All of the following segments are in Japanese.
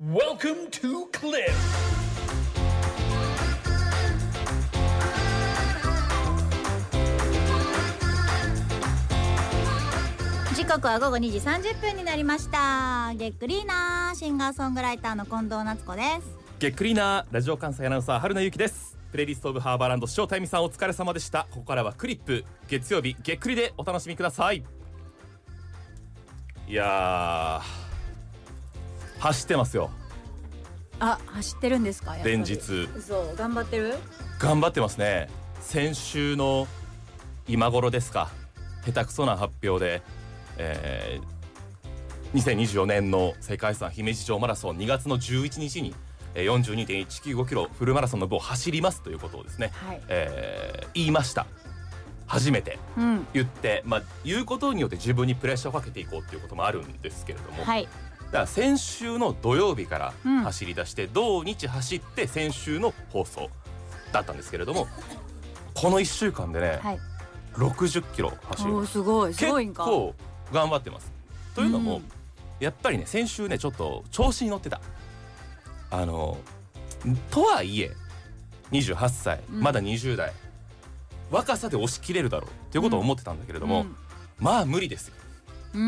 Welcome to Cliff. 時刻は午後2時30分になりました。げっくりーなシンガーソングライターの近藤夏子です。ゲックリーナーラジオ関西アナウンサー春名由紀です。プレイリストオブハーバーランド塩タイミさんお疲れ様でした。ここからはクリップ月曜日ゲックリでお楽しみください。いやー走ってますよ。あ走ってるんですか？連日。そう頑張ってる？頑張ってますね。先週の今頃ですか。下手くそな発表で、えー、2024年の世界遺産姫路城マラソン2月の11日にえー42.195キロフルマラソンの部を走りますということをですね、はい。えー言いました。初めて。うん。言って、まあ、言うことによって自分にプレッシャーをかけていこうっていうこともあるんですけれども、はいだから先週の土曜日からうん。走り出して、土日走って先週の放送だったんですけれども この1週間でね、はい。60キロ走りす。すごいす結ごいんか。構頑張ってます。というのも、うん。やっぱりね先週ねちょっと調子に乗ってた。あのとはいえ28歳、うん。まだ20代若さで押し切れるだろうっていうことを思ってたんだけれども、まあ無理ですよ、うん、うん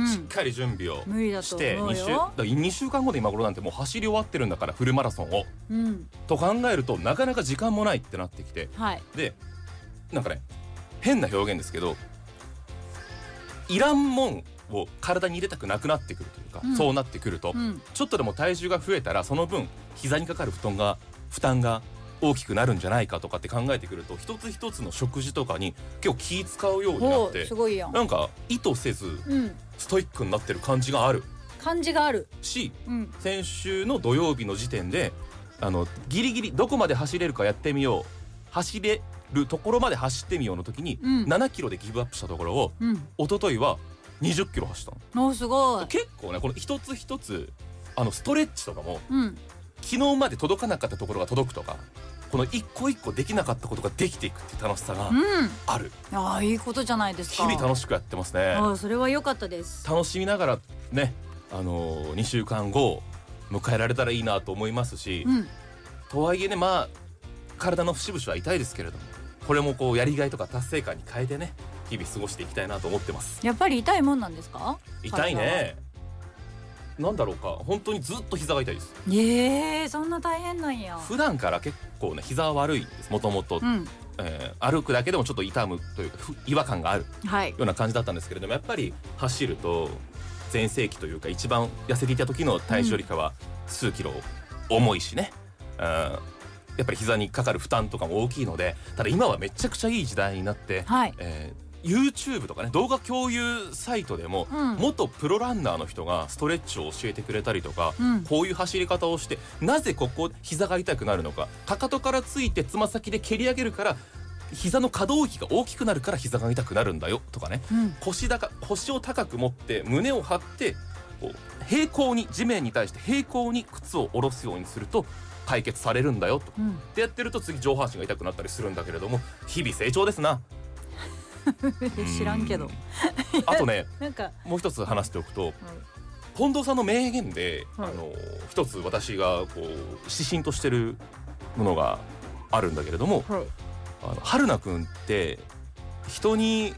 しっかり準備をして2思う週だよから2週間後で今頃なんてもう走り終わってるんだからフルマラソンを。うん。と考えるとなかなか時間もないってなってきて。はい。でなんかね変な表現ですけどいらんもんを体に入れたくなくなってくるというか、うん。そうなってくると、うん。ちょっとでも体重が増えたらその分膝にかかる布団が負担が大きくなるんじゃないかとかって考えてくると一つ一つの食事とかに結構気使うようになってすごいやん。なんか意図せずうんストイックになってる感じがある。感じがある。しうん。先週の土曜日の時点であのギリギリどこまで走れるかやってみよう。走れるところまで走ってみようの時に、うん。7キロでギブアップしたところをうん。一昨日は20キロ走ったの。すごい。結構ねこの一つ一つあのストレッチとかもうん。昨日まで届かなかったところが届くとかこの一個一個できなかったことができていくっていう楽しさがうん。ある、ああいいことじゃないです日か々楽しくやってますね。あーそれは良かったです。楽しみながらねあのー、2週間後迎えられたらいいなと思いますし、うん。とはいえねまあ体の節々は痛いですけれどもこれもこうやりがいとか達成感に変えてね日々過ごしていきたいなと思ってます。やっぱり痛いもんなんですか？痛いねなんだろうか。本当にずっと膝が痛いです。ええそんな大変なんや。普段から結構ね膝は悪いんです。もともと。うん。えー歩くだけでもちょっと痛むというかふ違和感がある。はい。ような感じだったんですけれどもやっぱり走ると全盛期というか一番痩せていた時の体重よりかは数キロ重いしね、うん、やっぱり膝にかかる負担とかも大きいのでただ今はめちゃくちゃいい時代になって、はい。えー YouTube とかね動画共有サイトでも、うん。元プロランナーの人がストレッチを教えてくれたりとか、うん。こういう走り方をしてなぜここ膝が痛くなるのか。かかとからついてつま先で蹴り上げるから膝の可動域が大きくなるから膝が痛くなるんだよとかね。うん。腰高腰を高く持って胸を張ってこう平行に地面に対して平行に靴を下ろすようにすると解決されるんだよと。うん。ってやってると次上半身が痛くなったりするんだけれども日々成長ですな。知らんけど。うん。あとね なんか。もう一つ話しておくと近藤さんの名言で、はい。あの一つ私がこう指針としてるものがあるんだけれどもはい。あの春菜くんって人に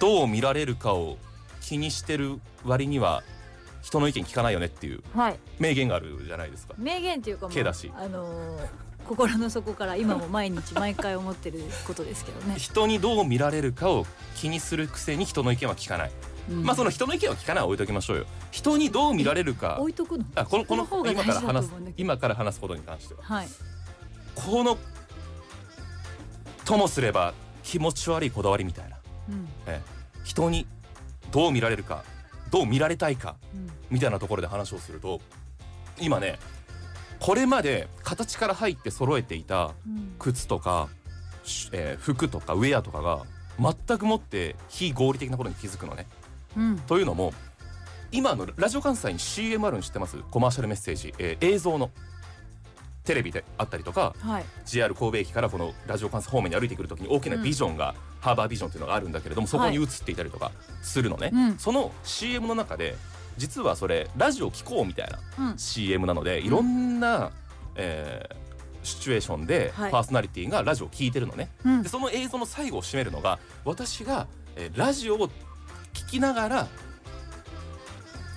どう見られるかを気にしてる割には人の意見聞かないよねっていうはい。名言があるじゃないですか。名言っていうかもう K だし。あのー心の底から今も毎日毎回思ってることですけどね、人にどう見られるかを気にするくせに人の意見は聞かない、うん。まあその人の意見を聞かないは置いときましょうよ。人にどう見られるか置いとく？のあこのこの今から話す今から話すことに関しては。はい。このともすれば気持ち悪いこだわりみたいな、うん。ええ。人にどう見られるかどう見られたいかうん。みたいなところで話をすると今ねこれまで形から入って揃えていたうん。靴とか、しえー服とかウェアとかが全くもって非合理的なことに気づくのね。うん。というのも今のラジオ関西に CM あるの知ってます？コマーシャルメッセージ、えー映像のテレビであったりとかはい。JR 神戸駅からこのラジオ関西方面に歩いてくる時に大きなビジョンが、ハーバービジョンっていうのがあるんだけれどもそこに映っていたりとかするのね、うん。その CM の中で実はそれラジオ聞こうみたいなうん。CM なのでいろんな、えーシチュエーションではい。パーソナリティがラジオを聞いてるのね、うん。でその映像の最後を締めるのが私が、えーラジオを聞きながら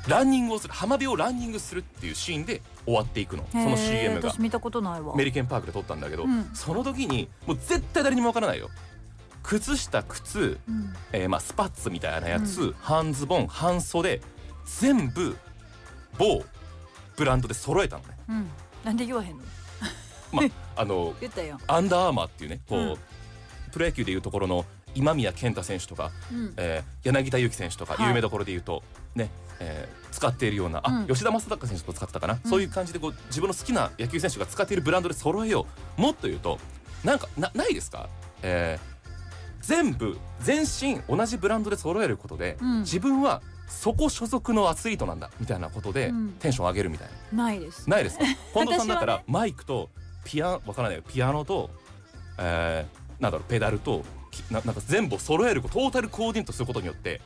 ランニングをする浜辺をランニングするっていうシーンで終わっていくの。その CM が。私見たことないわ。メリケンパークで撮ったんだけど、うん。その時にもう絶対誰にもわからないよ。靴下靴、うん。えーまあ、スパッツみたいなやつ、う半ズボン半袖全部某ブランドで揃えたのね。うん。なんで言わへんの？まあ あの言ったよ。アンダーアーマーっていうねこう、うん。プロ野球でいうところの今宮健太選手とか、うん。えー柳田悠岐選手とかはい。有名どころでいうと、ねえー使っているようなあ、うん。吉田正尚選手も使ってたかな、うん。そういう感じでこう自分の好きな野球選手が使っているブランドで揃えようもっと言うとなんかなないですか、えー全部全身同じブランドで揃えることで、うん。自分はそこ所属のアスリートなんだみたいなことで、うん。テンション上げるみたいな。ないです。ないですか？近藤さんだったら、マイクとピアわからないよ。ピアノと、えーなんだろうペダルときななんか全部を揃えるトータルコーディネートすることによって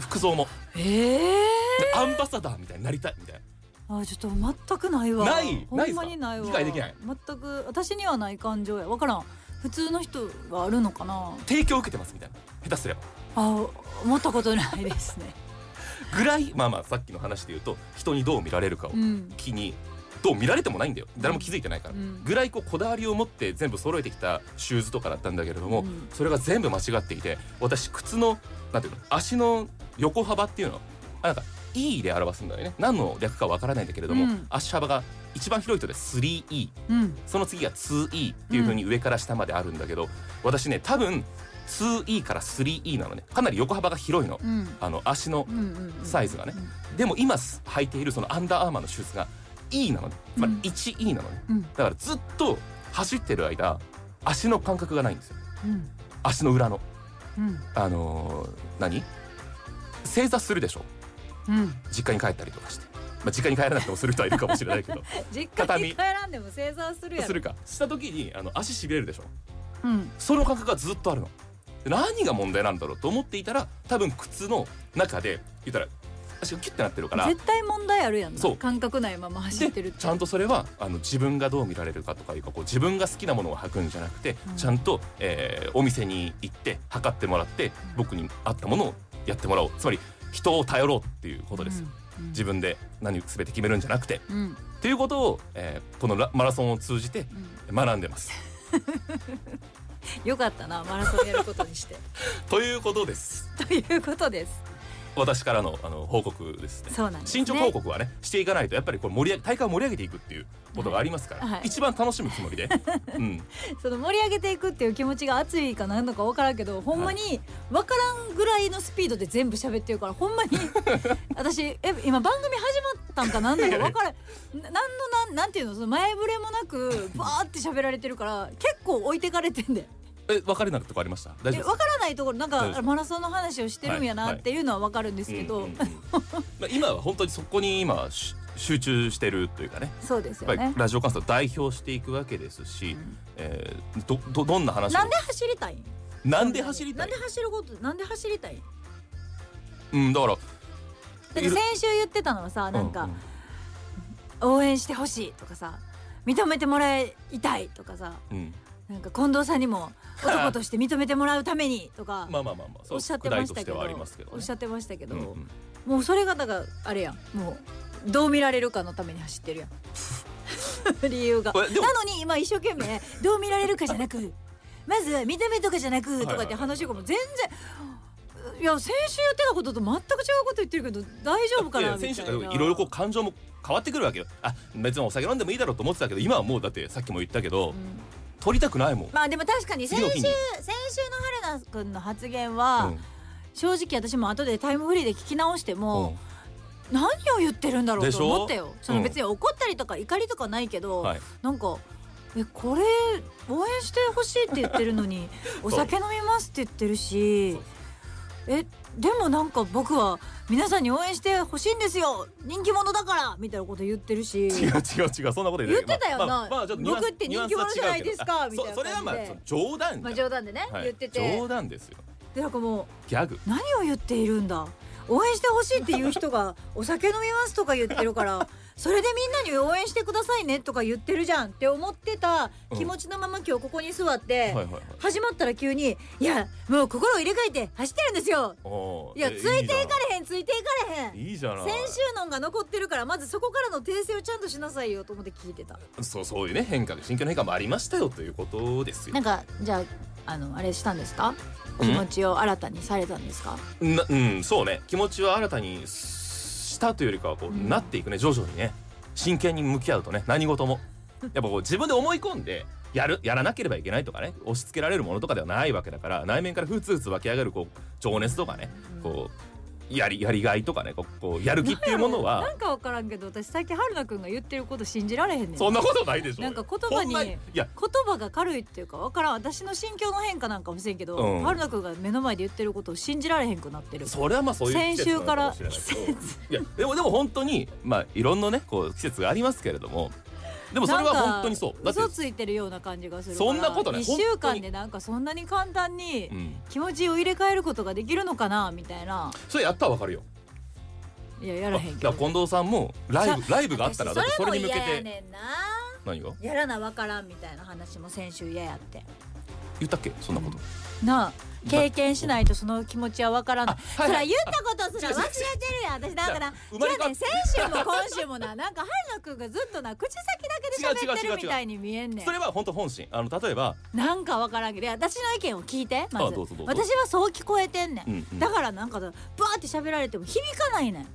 服装も。ええでアンバサダーみたいになりたいみたいな。あちょっと全くないわ。ない？ほんまにないわ。理解できない？全く私にはない感情や。わからん。普通の人はあるのかな？提供を受けてますみたいな。下手すれば。あ思ったことないですねぐらいまあまあさっきの話で言うと人にどう見られるかをうん。気にどう見られてもないんだよ。誰も気づいてないから、うん。ぐらいこうこだわりを持って全部揃えてきたシューズとかだったんだけれども、うん。それが全部間違っていて私靴のなんていうの足の横幅っていうのあなんか E で表すんだよね。何の略かわからないんだけれども、うん。足幅が一番広い人で 3E うん。その次が 2E っていう風に上から下まであるんだけど、私ね多分 2E から 3E なのね。かなり横幅が広いの、うん。あの足のサイズがね。でも今履いているそのアンダーアーマーのシューズが E なのね。つまりうん。1E なのね、うん。だからずっと走ってる間足の感覚がないんですよ。うん。足の裏の。うん。あのー何？正座するでしょ。うん。実家に帰ったりとかして、まあ、実家に帰らなくてもする人はいるかもしれないけど。実家に帰らんでも正座するやろ。するか。した時にあの足しびれるでしょ。うん。その感覚がずっとあるの。で何が問題なんだろうと思っていたら多分靴の中で言ったら足がキュッてなってるから絶対問題あるやんな。そう。感覚ないまま走ってるって。でちゃんとそれはあの自分がどう見られるかとかいうかこう自分が好きなものを履くんじゃなくて、うん。ちゃんと、えーお店に行って測ってもらって僕に合ったものをやってもらおう。つまり人を頼ろうっていうことです。よ、うん。自分で何全て決めるんじゃなくて。うん。っていうことを、えーこのラマラソンを通じてうん。学んでます。よかったなマラソンやることにして。ということです。ということです私からのあの報告ですね。そうなんですね。進捗報告はねしていかないとやっぱりこれ盛り上げ大会を盛り上げていくっていうことがありますから、はい。一番楽しむつもりで、うん、その盛り上げていくっていう気持ちが熱いかなんのか分からんけどほんまに分からんぐらいのスピードで全部喋ってるからほんまに 私え今番組始まったんかなんだか分からん。ななんのなんなんていうのその前触れもなくバーって喋られてるから結構置いてかれてんでえ分かれなくとこありました？大丈夫ですえ分からないところなんかマラソンの話をしてるんやはない。っていうのは分かるんですけど、今は本当にそこに今し集中してるというかね。そうですよね。ラジオ関西を代表していくわけですし、うん。えーどどどんな話を？なんで走りたいん？なんで走りたい？なんで走ることなんで走りたい？んうんだからだって先週言ってたのはさなんか、うう応援してほしいとかさ認めてもらいたいとかさうん。なんか近藤さんにも男として認めてもらうためにとかまあまあまあまあおっしゃってましたけどね。おっしゃってましたけど、うんうん。もうそれがだからあれやんもうどう見られるかのために走ってるやん。理由が。なのに今一生懸命 どう見られるかじゃなくまずは見た目とかじゃなくとかって話がもう全然いや先週言ってたことと全く違うこと言ってるけど大丈夫かいなみたいな。いろいろこう感情も変わってくるわけよ。あ別にお酒飲んでもいいだろうと思ってたけど今はもうだってさっきも言ったけど、うん取りたくないもん、まあでも確かに先週先週の春菜くんの発言は、うん。正直私も後でタイムフリーで聞き直しても、何を言ってるんだろうと思ったよ。そのうん。別に怒ったりとか怒りとかないけど、はい。なんかえこれ応援してほしいって言ってるのに お酒飲みますって言ってるしえでもなんか僕は皆さんに応援してほしいんですよ。人気者だからみたいなこと言ってるし。違う違う違うそんなこと言ってたよな。まあまあ僕って人気者じゃないですかみたいな。あそそれはまあ冗談まあ冗談でね、はい。言ってて。冗談ですよ。でなんかもうギャグ。何を言っているんだ。応援してほしいっていう人がお酒飲みますとか言ってるからそれでみんなに応援してくださいねとか言ってるじゃんって思ってた気持ちのまま今日ここに座って、始まったら急に「いやもう心を入れ替えて走ってるんですよ」いやついていかれへんついていかれへん。いいじゃない先週のが残ってるからまずそこからの訂正をちゃんとしなさいよと思って聞いてた。そうそういうね変化心境の変化もありましたよということですよ。なんかじゃああのあれしたんですか？気持ちを新たにされたんですか？なうんそうね。気持ちは新たにしたというよりかはこう、うんなっていくね徐々にね真剣に向き合うとね何事も。やっぱこう自分で思い込んでやるやらなければいけないとかね押し付けられるものとかではないわけだから内面からふつふつ湧き上がるこう情熱とかねこうやりやりがいとかねこうやる気っていうものなはんか分からんけど私最近春菜くんが言ってること信じられへんねん。そんなことないでしょ。なんか言葉にいや。言葉が軽いっていうか分からん。私の心境の変化なんかもせんけど、うん。春菜くんが目の前で言ってることを信じられへんくなってる。それはまあそういう季節なのもしれないけど。いや でもでも本当にまあいろんなねこう季節がありますけれどもでもそれは本当にそう。嘘ついてるような感じがするそんなことない。1週間でなんかそんなに簡単にうん。気持ちを入れ替えることができるのかなみたいな。それやったらわかるよ。いややらへんけど。近藤さんもライブライブがあったらだってそれに向けて。ねんな。何が？やらなわからんみたいな話も先週嫌やって。言ったっけ？そんなこと。なあ経験しないとその気持ちはわからない、あはいはい。そら言ったことすら忘れてるやん。私だから違うねん先週も今週もな。なんか春菜くんがずっとな口先だけで喋ってるみたいに見えんねん。それは本当本心。あの例えばなんかわからんけど。私の意見を聞いて。まず。私はそう聞こえてんねん、うんうん。だからなんかバーって喋られても響かないねん。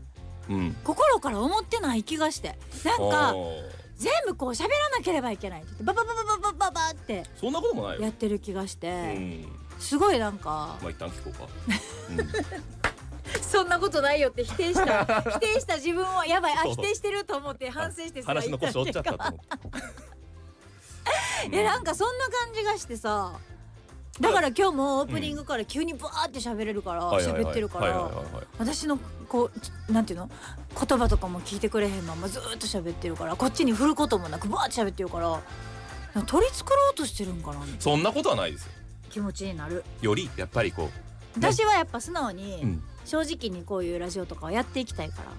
うん。心から思ってない気がして。なんか全部こう喋らなければいけないって言ってババババババババってそんなこともないよやってる気がして、うんすごいなんか。まあ一旦聞こうか。うん。そんなことないよって否定した。否定した自分をやばい。あ否定してると思って反省してさ話の腰折っちゃったと思って。いやなんかそんな感じがしてさ。だから今日もオープニングから急にバーって喋れるからはい。はいはい喋ってるからはい。はい。はい。はい。私のこうなんていうの？言葉とかも聞いてくれへんままずーっと喋ってるからこっちに振ることもなくバーって喋ってるからなんか取り繕ろうとしてるんかなみたいな。そんなことはないですよ気持ちになる。よりやっぱりこ私はやっぱ素直う、うにん、正直にこういうラジオとかをやっていきたいから。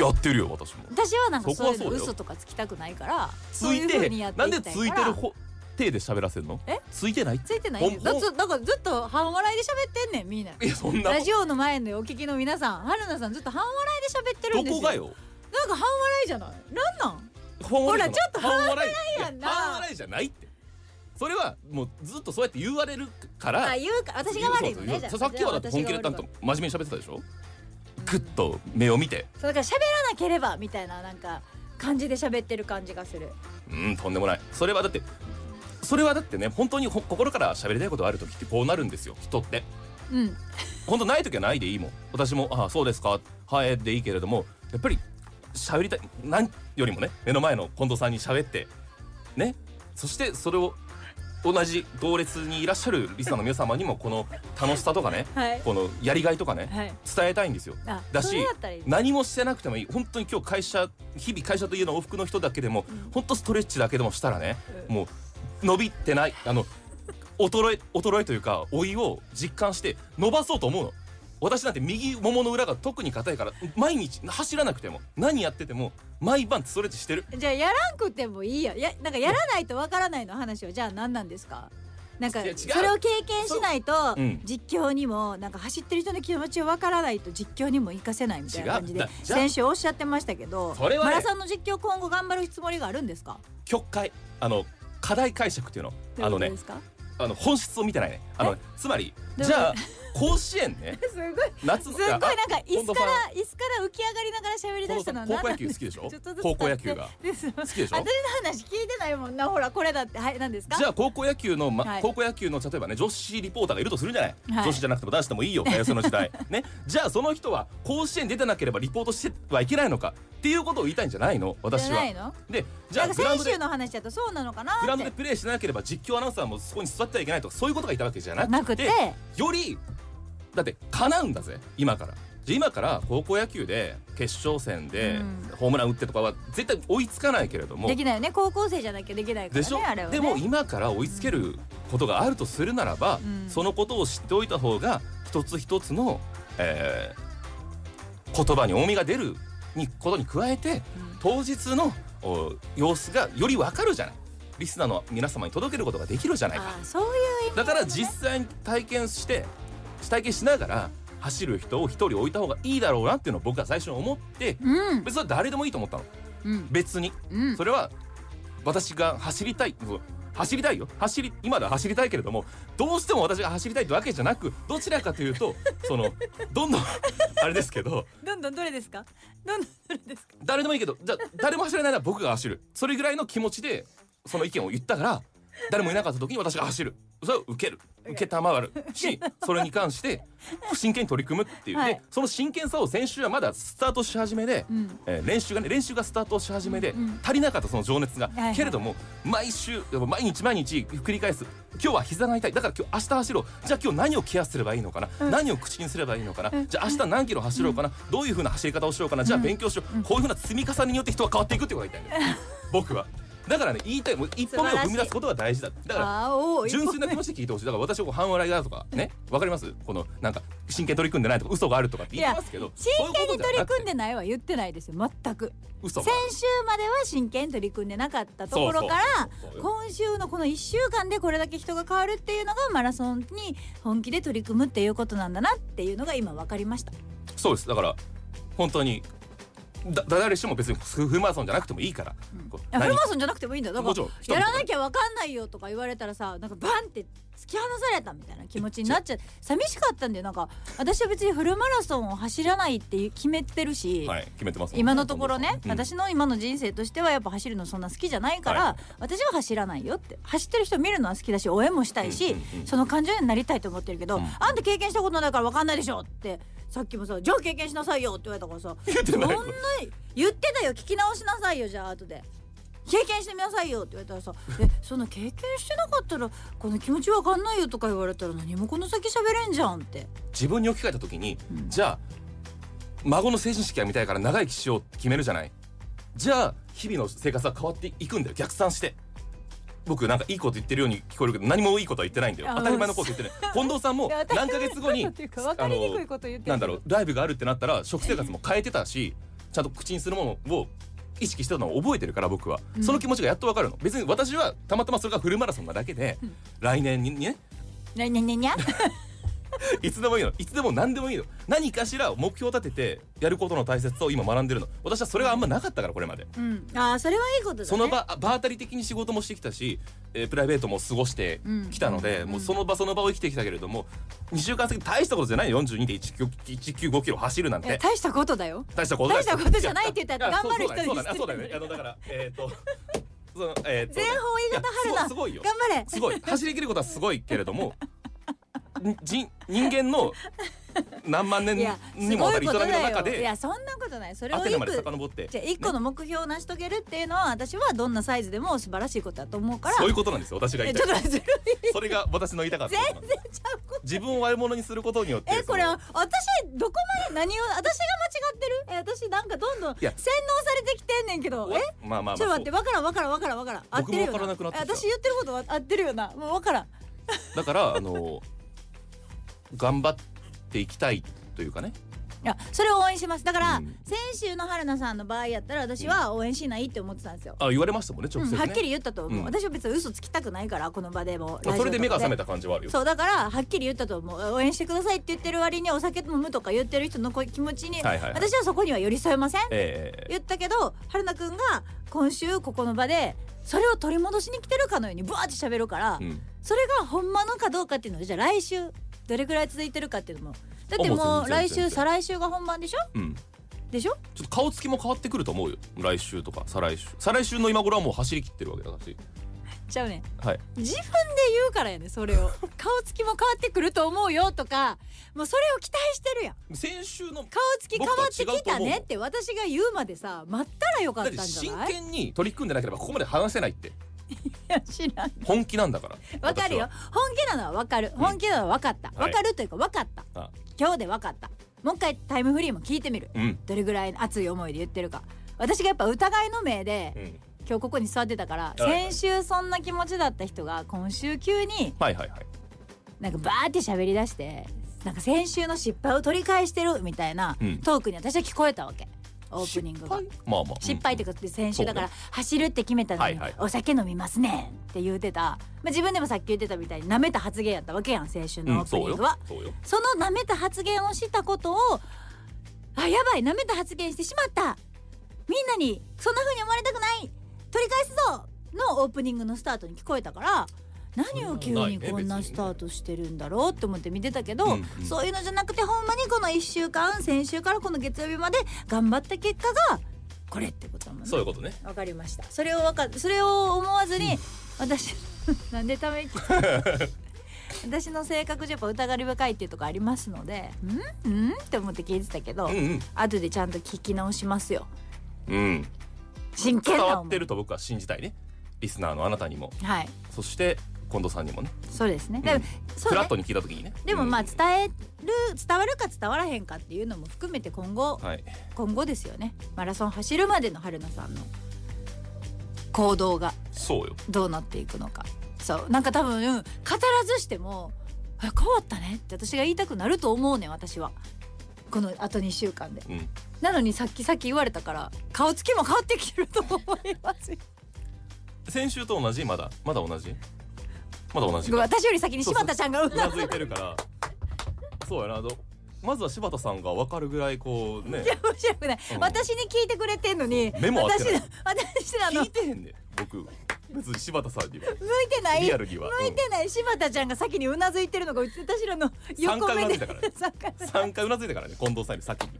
やってるよ私も。私はなんかそういう嘘とかつきたくないからつそういうい風にやっててないんできたいから。ついてるほ手で喋らせるの？え？ついてない？ついてないだだからずっと半笑いで喋ってんねんみんな。いやそんな。ラジオの前でお聞きの皆さん春菜さんずっと半笑いで喋ってるんですよ。どこがよ？なんか半笑いじゃない？なんなん？ほほらちょっと半笑い笑いやんな。半笑いじゃないってそれはもうずっとそうやって言われるからあ言うか私が悪いのねさっきはだって本気でじゃあ私が悪い担当真面目に喋ってたでしょ？グッと目を見て。そうだから喋らなければみたいななんか感じで喋ってる感じがする。うんとんでもない。それはだってそれはだってね本当にほ心から喋りたいことがある時ってこうなるんですよ人って。うん。本当ない時はないでいいもん。私もあそうですか。はいでいいけれどもやっぱり喋りたい何よりもね目の前の近藤さんに喋ってね。そしてそれを同じ同列にいらっしゃるリスナーの皆様にもこの楽しさとかねはい。このやりがいとかねはい。伝えたいんですよ。あだし何もしてなくてもいい本当に今日会社日々会社と家の往復の人だけでもうん。本当ストレッチだけでもしたらねうん。もう伸びてないあの 衰え衰えというか老いを実感して伸ばそうと思うの私なんて右ももの裏が特に硬いから毎日走らなくても何やってても毎晩ストレッチしてる。じゃあやらんくてもいいややなんかやらないとわからないの話はじゃあ何なんですか？なんかそれを経験しないと実況にもなんか走ってる人の気持ちをわからないと実況にも活かせないみたいな感じで先週おっしゃってましたけどそれはねマラソンの実況今後頑張るつもりがあるんですか？曲解あの課題解釈っていうの。あのねあの本質を見てないね。あのつまりじゃあ甲子園ね。すごい。夏のすっごいなんか椅子から椅子から浮き上がりながら喋り出したの。は高校野球好きでしょ？高校野球が。です 好きでしょ？私の話聞いてないもんな。ほらこれだって。はい何ですか？じゃあ高校野球の、まはい。高校野球の例えばね女子リポーターがいるとするじゃない、はい女子じゃなくても男子でもいいよ。多様性の時代。ね。じゃあその人は甲子園出てなければリポートしてはいけないのか？っていうことを言いたいんじゃないの？私は。でじゃあ先週の話だとそうなのかなって。グラウンドでプレーしなければ実況アナウンサーもそこに座ってはいけないとかそういうことがいたわけじゃなくて。なくて。よりだって叶うんだぜ今から。今から高校野球で決勝戦でうん。ホームラン打ってとかは絶対追いつかないけれども。できないよね。高校生じゃなきゃできないからでしょ？ねあれはね。でも今から追いつけることがあるとするならば、うん。そのことを知っておいた方が一つ一つの、えー言葉に重みが出るにことに加えて当日のお様子がよりわかるじゃない。リスナーの皆様に届けることができるじゃないか。そういう意味だから実際に体験して体験しながら走る人を一人置いた方がいいだろうなっていうのを僕は最初に思ってうん。別に誰でもいいと思ったの。うん。別に。うん。それは私が走りたい走りたいよ。走り今では走りたいけれどもどうしても私が走りたいってわけじゃなくどちらかというとそのどんどん あれですけどどんどんどれですか？どんどんどれですか？誰でもいいけどじゃあ誰も走れないなら僕が走る。それぐらいの気持ちでその意見を言ったから誰もいなかった時に私が走る。それを受ける受けたまわるし それに関して真剣に取り組むっていう、はい。でその真剣さを先週はまだスタートし始めで、うん。えー練習がね練習がスタートし始めで、うんうん足りなかったその情熱が、はいはい。けれども毎週毎日毎日繰り返す。今日は膝が痛い。だから今日明日走ろう。じゃあ今日何をケアすればいいのかな、何を口にすればいいのかな、じゃあ明日何キロ走ろうかな、どういう風な走り方をしようかな？じゃあ勉強しよう、こういう風な積み重ねによって人は変わっていくってことが言いたいんだよ。僕はだからね言いたいもう一歩目を踏み出すことが大事だだから純粋な気持ちで聞いてほしい。だから私はこう半笑いだとかねわかります。このなんか真剣に取り組んでないとか嘘があるとかっていや言ってますけど真剣に取り組んででないは言ってないですよ。全く。先週までは真剣に取り組んでなかったところから今週のこの1週間でこれだけ人が変わるっていうのがマラソンに本気で取り組むっていうことなんだなっていうのが今分かりました。そうです。だから本当にだ誰しも別にフルマラソンじゃなくてもいいから、こういやフマラソンじゃなくてもいいんだよ。だからやらなきゃ分かんないよとか言われたらさなんかバンって突き放されたみたいな気持ちになっちゃう。寂しかったんだよ。なんか私は別にフルマラソンを走らないって決めてるし、はい決めてますね。今のところね、うん。私の今の人生としてはやっぱ走るのそんな好きじゃないから、はい。私は走らないよって。走ってる人見るのは好きだし応援もしたいし、その感情になりたいと思ってるけど、うん。あんた経験したことないから分かんないでしょってさっきもさ「じゃあ経験しなさいよ」って言われたからさ言ってそんな言ってたよ。聞き直しなさいよじゃあ後で。経験してみなさいよって言われたらさ「えそんな経験してなかったらこの気持ちわかんないよ」とか言われたら何もこの先喋れんじゃんって。自分に置き換えた時に、うん。じゃあ孫の成人式が見たいから長生きしようって決めるじゃない？じゃあ日々の生活は変わっていくんだよ。逆算して。僕なんかいいこと言ってるように聞こえるけど何もいいことは言ってないんだよ。当たり前のこと言ってない。近藤さんも 何ヶ月後にっていうか分かりにくいこと言ってる。なんだろうライブがあるってなったら食生活も変えてたしちゃんと口にするものを意識してたのを覚えてるから僕は、うん。その気持ちがやっとわかるの。別に私はたまたまそれがフルマラソンなだけで、うん。来年にね。にゃにゃにゃにゃ？いつでもいいの。いつでも何でもいいの。何かしら目標を立ててやることの大切さを今学んでるの。私はそれがあんまなかったからこれまで。うん、ああそれはいいことだね。その場場当たり的に仕事もしてきたし、えープライベートも過ごしてきたので、うん。もうその場その場を生きてきたけれども2週間先大したことじゃない。42.195キロ走るなんて。大したことだよ。大したこと大したことじゃないって言ったら頑張る人にそうだね。そうだね。あのだからえっ、とそのえーと 全方位型春菜。いやすごいすごいよ。頑張れ。すごい。走りきることはすごいけれどもんじ人間の何万年にもわたる営みの中でいやそんなことない。それを一個遡って。じゃあ一個の目標を成し遂げるっていうのは私はどんなサイズでも素晴らしいことだと思うから。そういうことなんですよ私が言えいたいそれが私の言いたかった全然ちゃうこと自分を悪者にすることによってえこれ私どこまで何を私が間違ってる？え私なんかどんどん洗脳されてきてんねんけど。え？まあまあまあちょっと待ってわからんわからんわからんわからん。合ってるよ僕もわからなくなってきた。え私言ってることは合ってるよな。もうわからんだからあの頑張っていきたいというかね。いやそれを応援します。だから、うん。先週の春菜さんの場合やったら私は応援しないって思ってたんですよ、あ言われましたもんね直接ね、うんはっきり言ったと思う、うん。私は別に嘘つきたくないからこの場でも。まあそれで目が覚めたた感じはあるよ。そうだからはっきり言ったと思う。応援してくださいって言ってる割にお酒飲むとか言ってる人のこ気持ちに、はいはいはい。私はそこには寄り添えません。ええ。言ったけど春菜くんが今週ここの場でそれを取り戻しに来てるかのようにブワーって喋るから、うんそれがほんまのかどうかっていうのはじゃあ来週どれくらい続いてるかっていうのも。だってあももう来週再来週が本番でしょ？うん。でしょ？ちょっと顔つきも変わってくると思うよ。来週とか再来週。再来週の今頃はもう走り切ってるわけだしちゃうねん。はい。自分で言うからやねそれを。顔つきも変わってくると思うよとか。もうそれを期待してるやん。先週の顔つき変わってきたねって私が言うまでさ待ったらよかだったんじゃ真ない？剣に取り組んでなければここまで話せないって。いや知らん。本気なんだから。わかるよ。本気なのはわかる。本気なのは分かった。はい。わかるというか分かった。あ。今日で分かった。もう一回タイムフリーも聞いてみる。うん。どれぐらい熱い思いで言ってるか。私がやっぱ疑いの目でうん。今日ここに座ってたからはいはい。先週そんな気持ちだった人が今週急にはいはいはい。なんかバーって喋り出してなんか先週の失敗を取り返してるみたいなうん。トークに私は聞こえたわけオープニングが。失敗？まあまあ。失敗ってことで先週だからそ走るって決めたのにお酒飲みますねって言うてた、まあ、自分でもさっき言ってたみたいに舐めた発言やったわけやん先週のオープニングは、そうよ。その舐めた発言をしたことをあやばい舐めた発言してしまった。みんなにそんな風に思われたくない。取り返すぞのオープニングのスタートに聞こえたから何を急にこんなスタートしてるんだろうって思って見てたけど、うんうん。そういうのじゃなくてほんまにこの1週間先週からこの月曜日まで頑張った結果がこれってことだもんね。そういうことね。わかりました。それをわかそれを思わずに私 なんでため息 私の性格じゃやっぱ疑り深いっていうとこありますので「ん？ん?」って思って聞いてたけど、うんうん。後でちゃんと聞き直しますよ。うん。真剣伝わってると僕は信じたいね。リスナーのあなたにも。はい。そして近藤さんにもね。そうですね、うん。でもフラットに聞いた時にね。でもまあうん伝える伝わるか伝わらへんかっていうのも含めて今後はい。今後ですよね。マラソン走るまでの春菜さんの行動がそうよ。どうなっていくのか。そう。なんか多分語らずしても「あ変わったね」って私が言いたくなると思うねん私は。このあと2週間で。うん。なのにさっきさっき言われたから顔つきも変わってきてると思いますよ。先週と同じ？まだ？まだ同じ？まだ同じか。私より先に柴田ちゃんがうなずいてるから。そうやな。あのまずは柴田さんが分かるぐらいこうね。面白くない、うん。私に聞いてくれてんのに目も合って私ない。私らの。聞いてへんねん。僕別に柴田さんには。向いてない。リアルには。向いてない。柴田ちゃんが先にうなずいてるのが私らの横目で。三回うなずいたからね。三回3回うなずいたからね。近藤さんより先に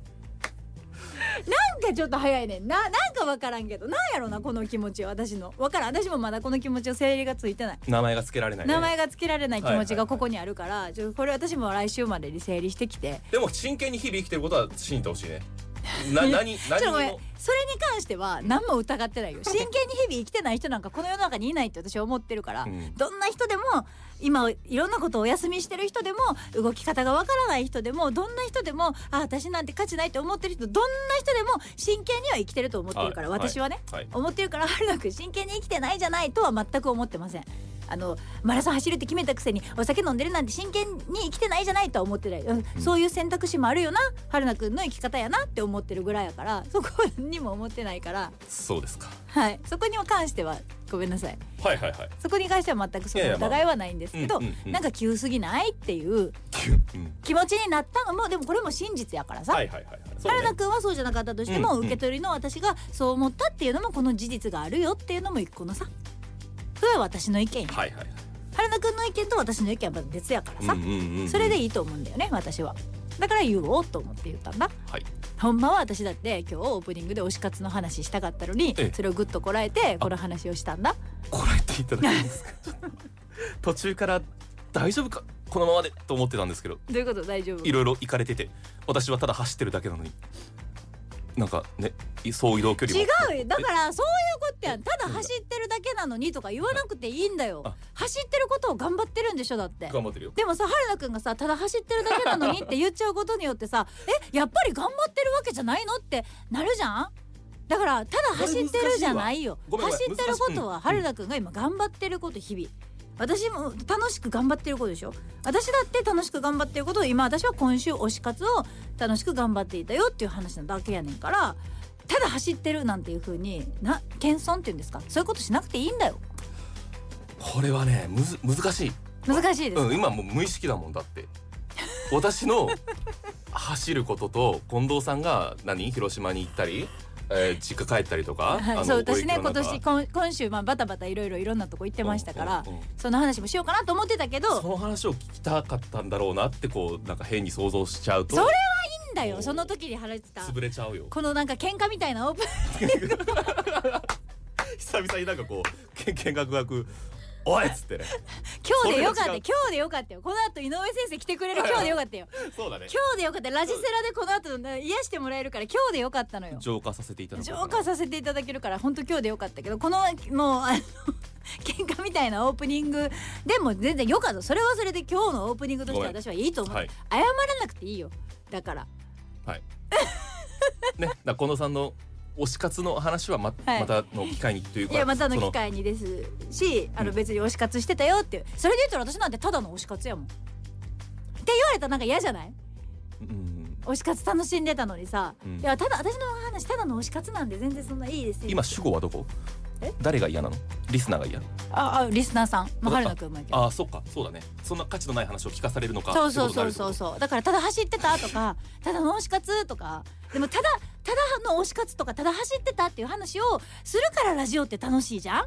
かちょっと早いねん。ななんか分からんけど。なんやろなこの気持ちは私の。分からん。私もまだこの気持ちを整理がついてない。名前が付けられないね。名前が付けられない気持ちがここにあるから、ちょこれ私も来週までに整理してきて。でも真剣に日々生きてることは信じてほしいねな 何何にもそれに関しては何も疑ってないよ。真剣に日々生きてない人なんかこの世の中にいないって私は思ってるから、うん。どんな人でも今いろんなことをお休みしてる人でも動き方がわからない人でもどんな人でもあ私なんて価値ないって思ってる人どんな人でも真剣には生きてると思ってるから、はい。私はね、はい。思ってるから春菜くん真剣に生きてないじゃないとは全く思ってませんあのマラソン走るって決めたくせにお酒飲んでるなんて真剣に生きてないじゃないとは思ってない、うんそういう選択肢もあるよな。春菜くんの生き方やなって思ってるぐらいやからそこにも思ってないから。そうですか。はい。そこに関してはごめんなさい。はいはいはい。そこに関しては全くその疑いはないんですけど、うんうんうん。なんか急すぎないっていううん。気持ちになったのもでもこれも真実やからさ、はいはいはいはい。そうね。原田くんはそうじゃなかったとしても、うんうん。受け取りの私がそう思ったっていうのもこの事実があるよっていうのも一個のさそれは私の意見や。はいはい原田くんの意見と私の意見はまた別やからさ、うんうんうんうん。それでいいと思うんだよね私は。だから言おうと思って言ったんだ。はい。ほんまは私だって今日オープニングで推し活の話したかったのにええ。それをぐっとこらえてこの話をしたんだ。こらえていただけますか？途中から大丈夫か？このままでと思ってたんですけど。どういうこと？大丈夫？いろいろ行かれてて。私はただ走ってるだけなのに。なんかねい総移動距離も。違うよ。だからそういうことやんただ。走ってるだけなのにとか言わなくていいんだよ。あ走ってることを頑張ってるんでしょだって。頑張ってるよ。でもさ春菜くんがさただ走ってるだけなのにって言っちゃうことによってさ えやっぱり頑張ってるわけじゃないのってなるじゃん。だからただ走ってるじゃないよ。走ってることは春菜くんが今頑張ってること日々。私も楽しく頑張ってることでしょ。私だって楽しく頑張ってることを今私は今週推し活を楽しく頑張っていたよっていう話なだけやねんからただ走ってるなんていう風にな謙遜っていうんですか？そういうことしなくていいんだよ。これはねむず難しい。難しいです、うん今もう無意識だもんだって。私の 走ることと近藤さんが何？広島に行ったり、えー実家帰ったりとか、はい、そう私ね今年今今週まあバタバタいろいろいろんなとこ行ってましたから、うんうんうんその話もしようかなと思ってたけどその話を聞きたかったんだろうなってこうなんか変に想像しちゃうと。それいいんだよその時に話してた。潰れちゃうよ。このなんか喧嘩みたいなオープン。久々になんかこうけん見学学おいっつってね。今日でよかった今日でよかったよ。この後井上先生来てくれる。今日でよかったよ。そうだね。今日でよかった。ラジセラでこの後ね癒してもらえるから今日でよかったのよ。浄化させていただ浄化させていただけるから本当今日でよかったけどこのもうあの 喧嘩みたいなオープニングでも全然よかった。それはそれで今日のオープニングとして私はいいと思う、はい。謝らなくていいよ。だからねだから近藤さんの推し活の話はま,、はい。またの機会にというかいやまたのそ機会にですしあのうん別に推し活してたよっていう。それで言ったら私なんてただの推し活やもん。って言われたらなんか嫌じゃない？うん。推し活楽しんでたのにさ、うん。いやただ私の話ただの推し活なんで全然そんないいですよ。今主語はどこ？え誰が嫌なの？リスナーが嫌ああリスナーさん。まあ春菜くんもやけどああそっか。そうだね。そんな価値のない話を聞かされるのか？そうそうそうそう。うそうだからただ走ってたとか ただの推し活とか。でもただただの推し活とかただ走ってたっていう話をするからラジオって楽しいじゃん？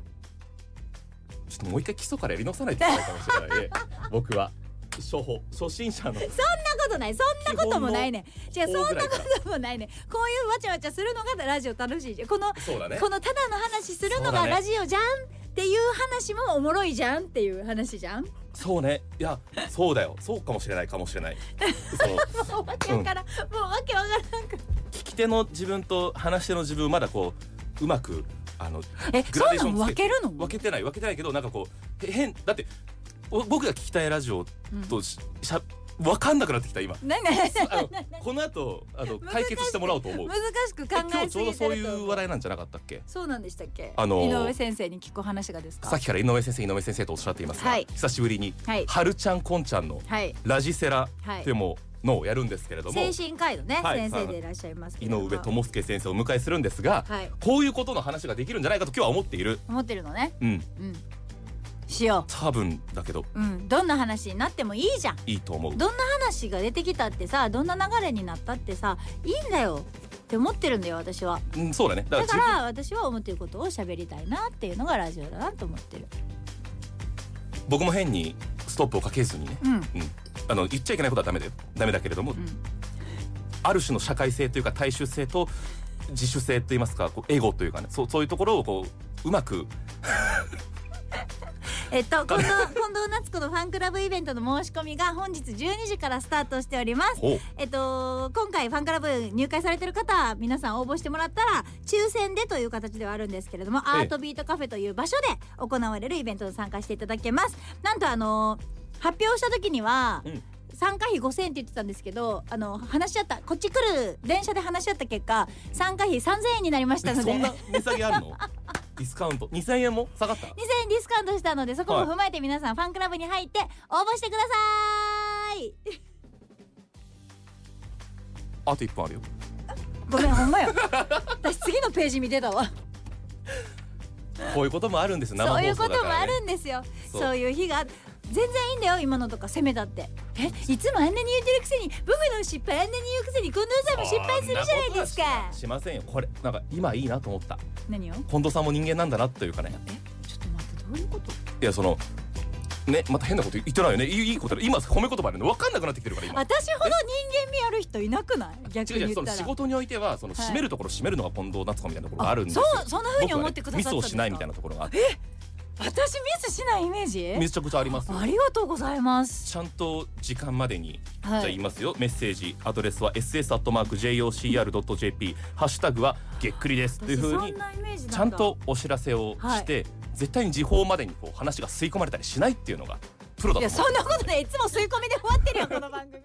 ちょっともう一回基礎からやり直さないといけないかもしれないね。僕は初歩初心者の。そんなことない。そんなこともないね。違うそんなこともないね。こういうわちゃわちゃするのがラジオ楽しいじゃん。このね。このただの話するのがラジオじゃんっていう話もおもろいじゃんっていう話じゃん。もそうね。いやそうだよ。そうかもしれないかもしれない。そのうわけわからん、もうわけわからんく聞き手の自分と話し手の自分をまだこううまくあのえそんなん分けるの？分けてない分けてないけどなんかこうへ変だってお僕が聞きたいラジオとし,、しゃ分かんなくなってきた今。なになにあのこの後あの 解決してもらおうと思う。難しく考え今日ちょうどそういう話題なんじゃなかったっけ？そうなんでしたっけ？あのー井上先生に聞く話がですか？さっきから井上先生井上先生とおっしゃっていますが、はい。久しぶりに、はい。はるちゃんこんちゃんのはい。ラジセラはいでものをやるんですけれども、精神科医のね、はい。先生でいらっしゃいますけ井上智介先生をお迎えするんですが、はい。こういうことの話ができるんじゃないかと今日は思っている。思ってるのね。うん。うんしよ多分だけど。ううん。どんな話になってもいいじゃん。いいと思う。どんな話が出てきたってさどんな流れになったってさいいんだよ。って思ってるんだよ私は。うんそうだね。だだかからら私は思ってることを喋りたいなっていうのがラジオだなと思ってる。僕も変にストップをかけずにね、うん。うん、あの言っちゃいけないことはダメでダメだけれども、うん。ある種の社会性というか大衆性と自主性といいますかこうエゴというかねそうそういうところをこううまくえっと 近藤近藤夏子のファンクラブイベントの申し込みが本日12時からスタートしております。おえっと今回ファンクラブ入会されてる方皆さん応募してもらったら抽選でという形ではあるんですけれども、アートビートカフェという場所で行われるイベントに参加していただけます。なんとあの発表した時には、うん。参加費5000円って言ってたんですけどあの話し合ったこっち来る電車で話し合った結果参加費3000円になりましたので。そんな値下げあるの？ディスカウント。2000円も下がった？2000円ディスカウントしたのでそこも踏まえて皆さんファンクラブに入って応募してください。あと1分あるよ。ごめんほんまよ。私次のページ見てたわ。こういうこともあるんです。よ生放そういう送だから、ね、こともあるんですよ。そう。そういう日が全然いいんだよ今のとか攻めだって。えいつもあんなに言ってるくせに僕の失敗あんなに言うくせに近藤さんも失敗するじゃないですか。ししませんよ。これなんか今いいなと思った。何を？近藤さんも人間なんだなというかね。えちょっと待ってどういうこと？いやそのねまた変なこと言ってないよね。いいことだ今褒め言葉で分かんなくなってきてるから今。私ほど人間味ある人いなくない？逆に言ったら。仕事においてはそのはい。締めるところ締めるのが近藤夏子みたいなところがあるんですそようそんな風に思ってくださったんですか？ミスをしないみたいなところがあって私ミスしないイメージ？めちゃくちゃありますよ。ありがとうございます。ちゃんと時間までに、はい。じゃあ言いますよ。メッセージアドレスは ss.jocr.jp ハッシュタグはげっくりです。というふうにちゃんとお知らせをして、絶対に時報までにこう話が吸い込まれたりしないっていうのがプロだいやと思う。そんなことねいつも吸い込みで終わってるよこの番組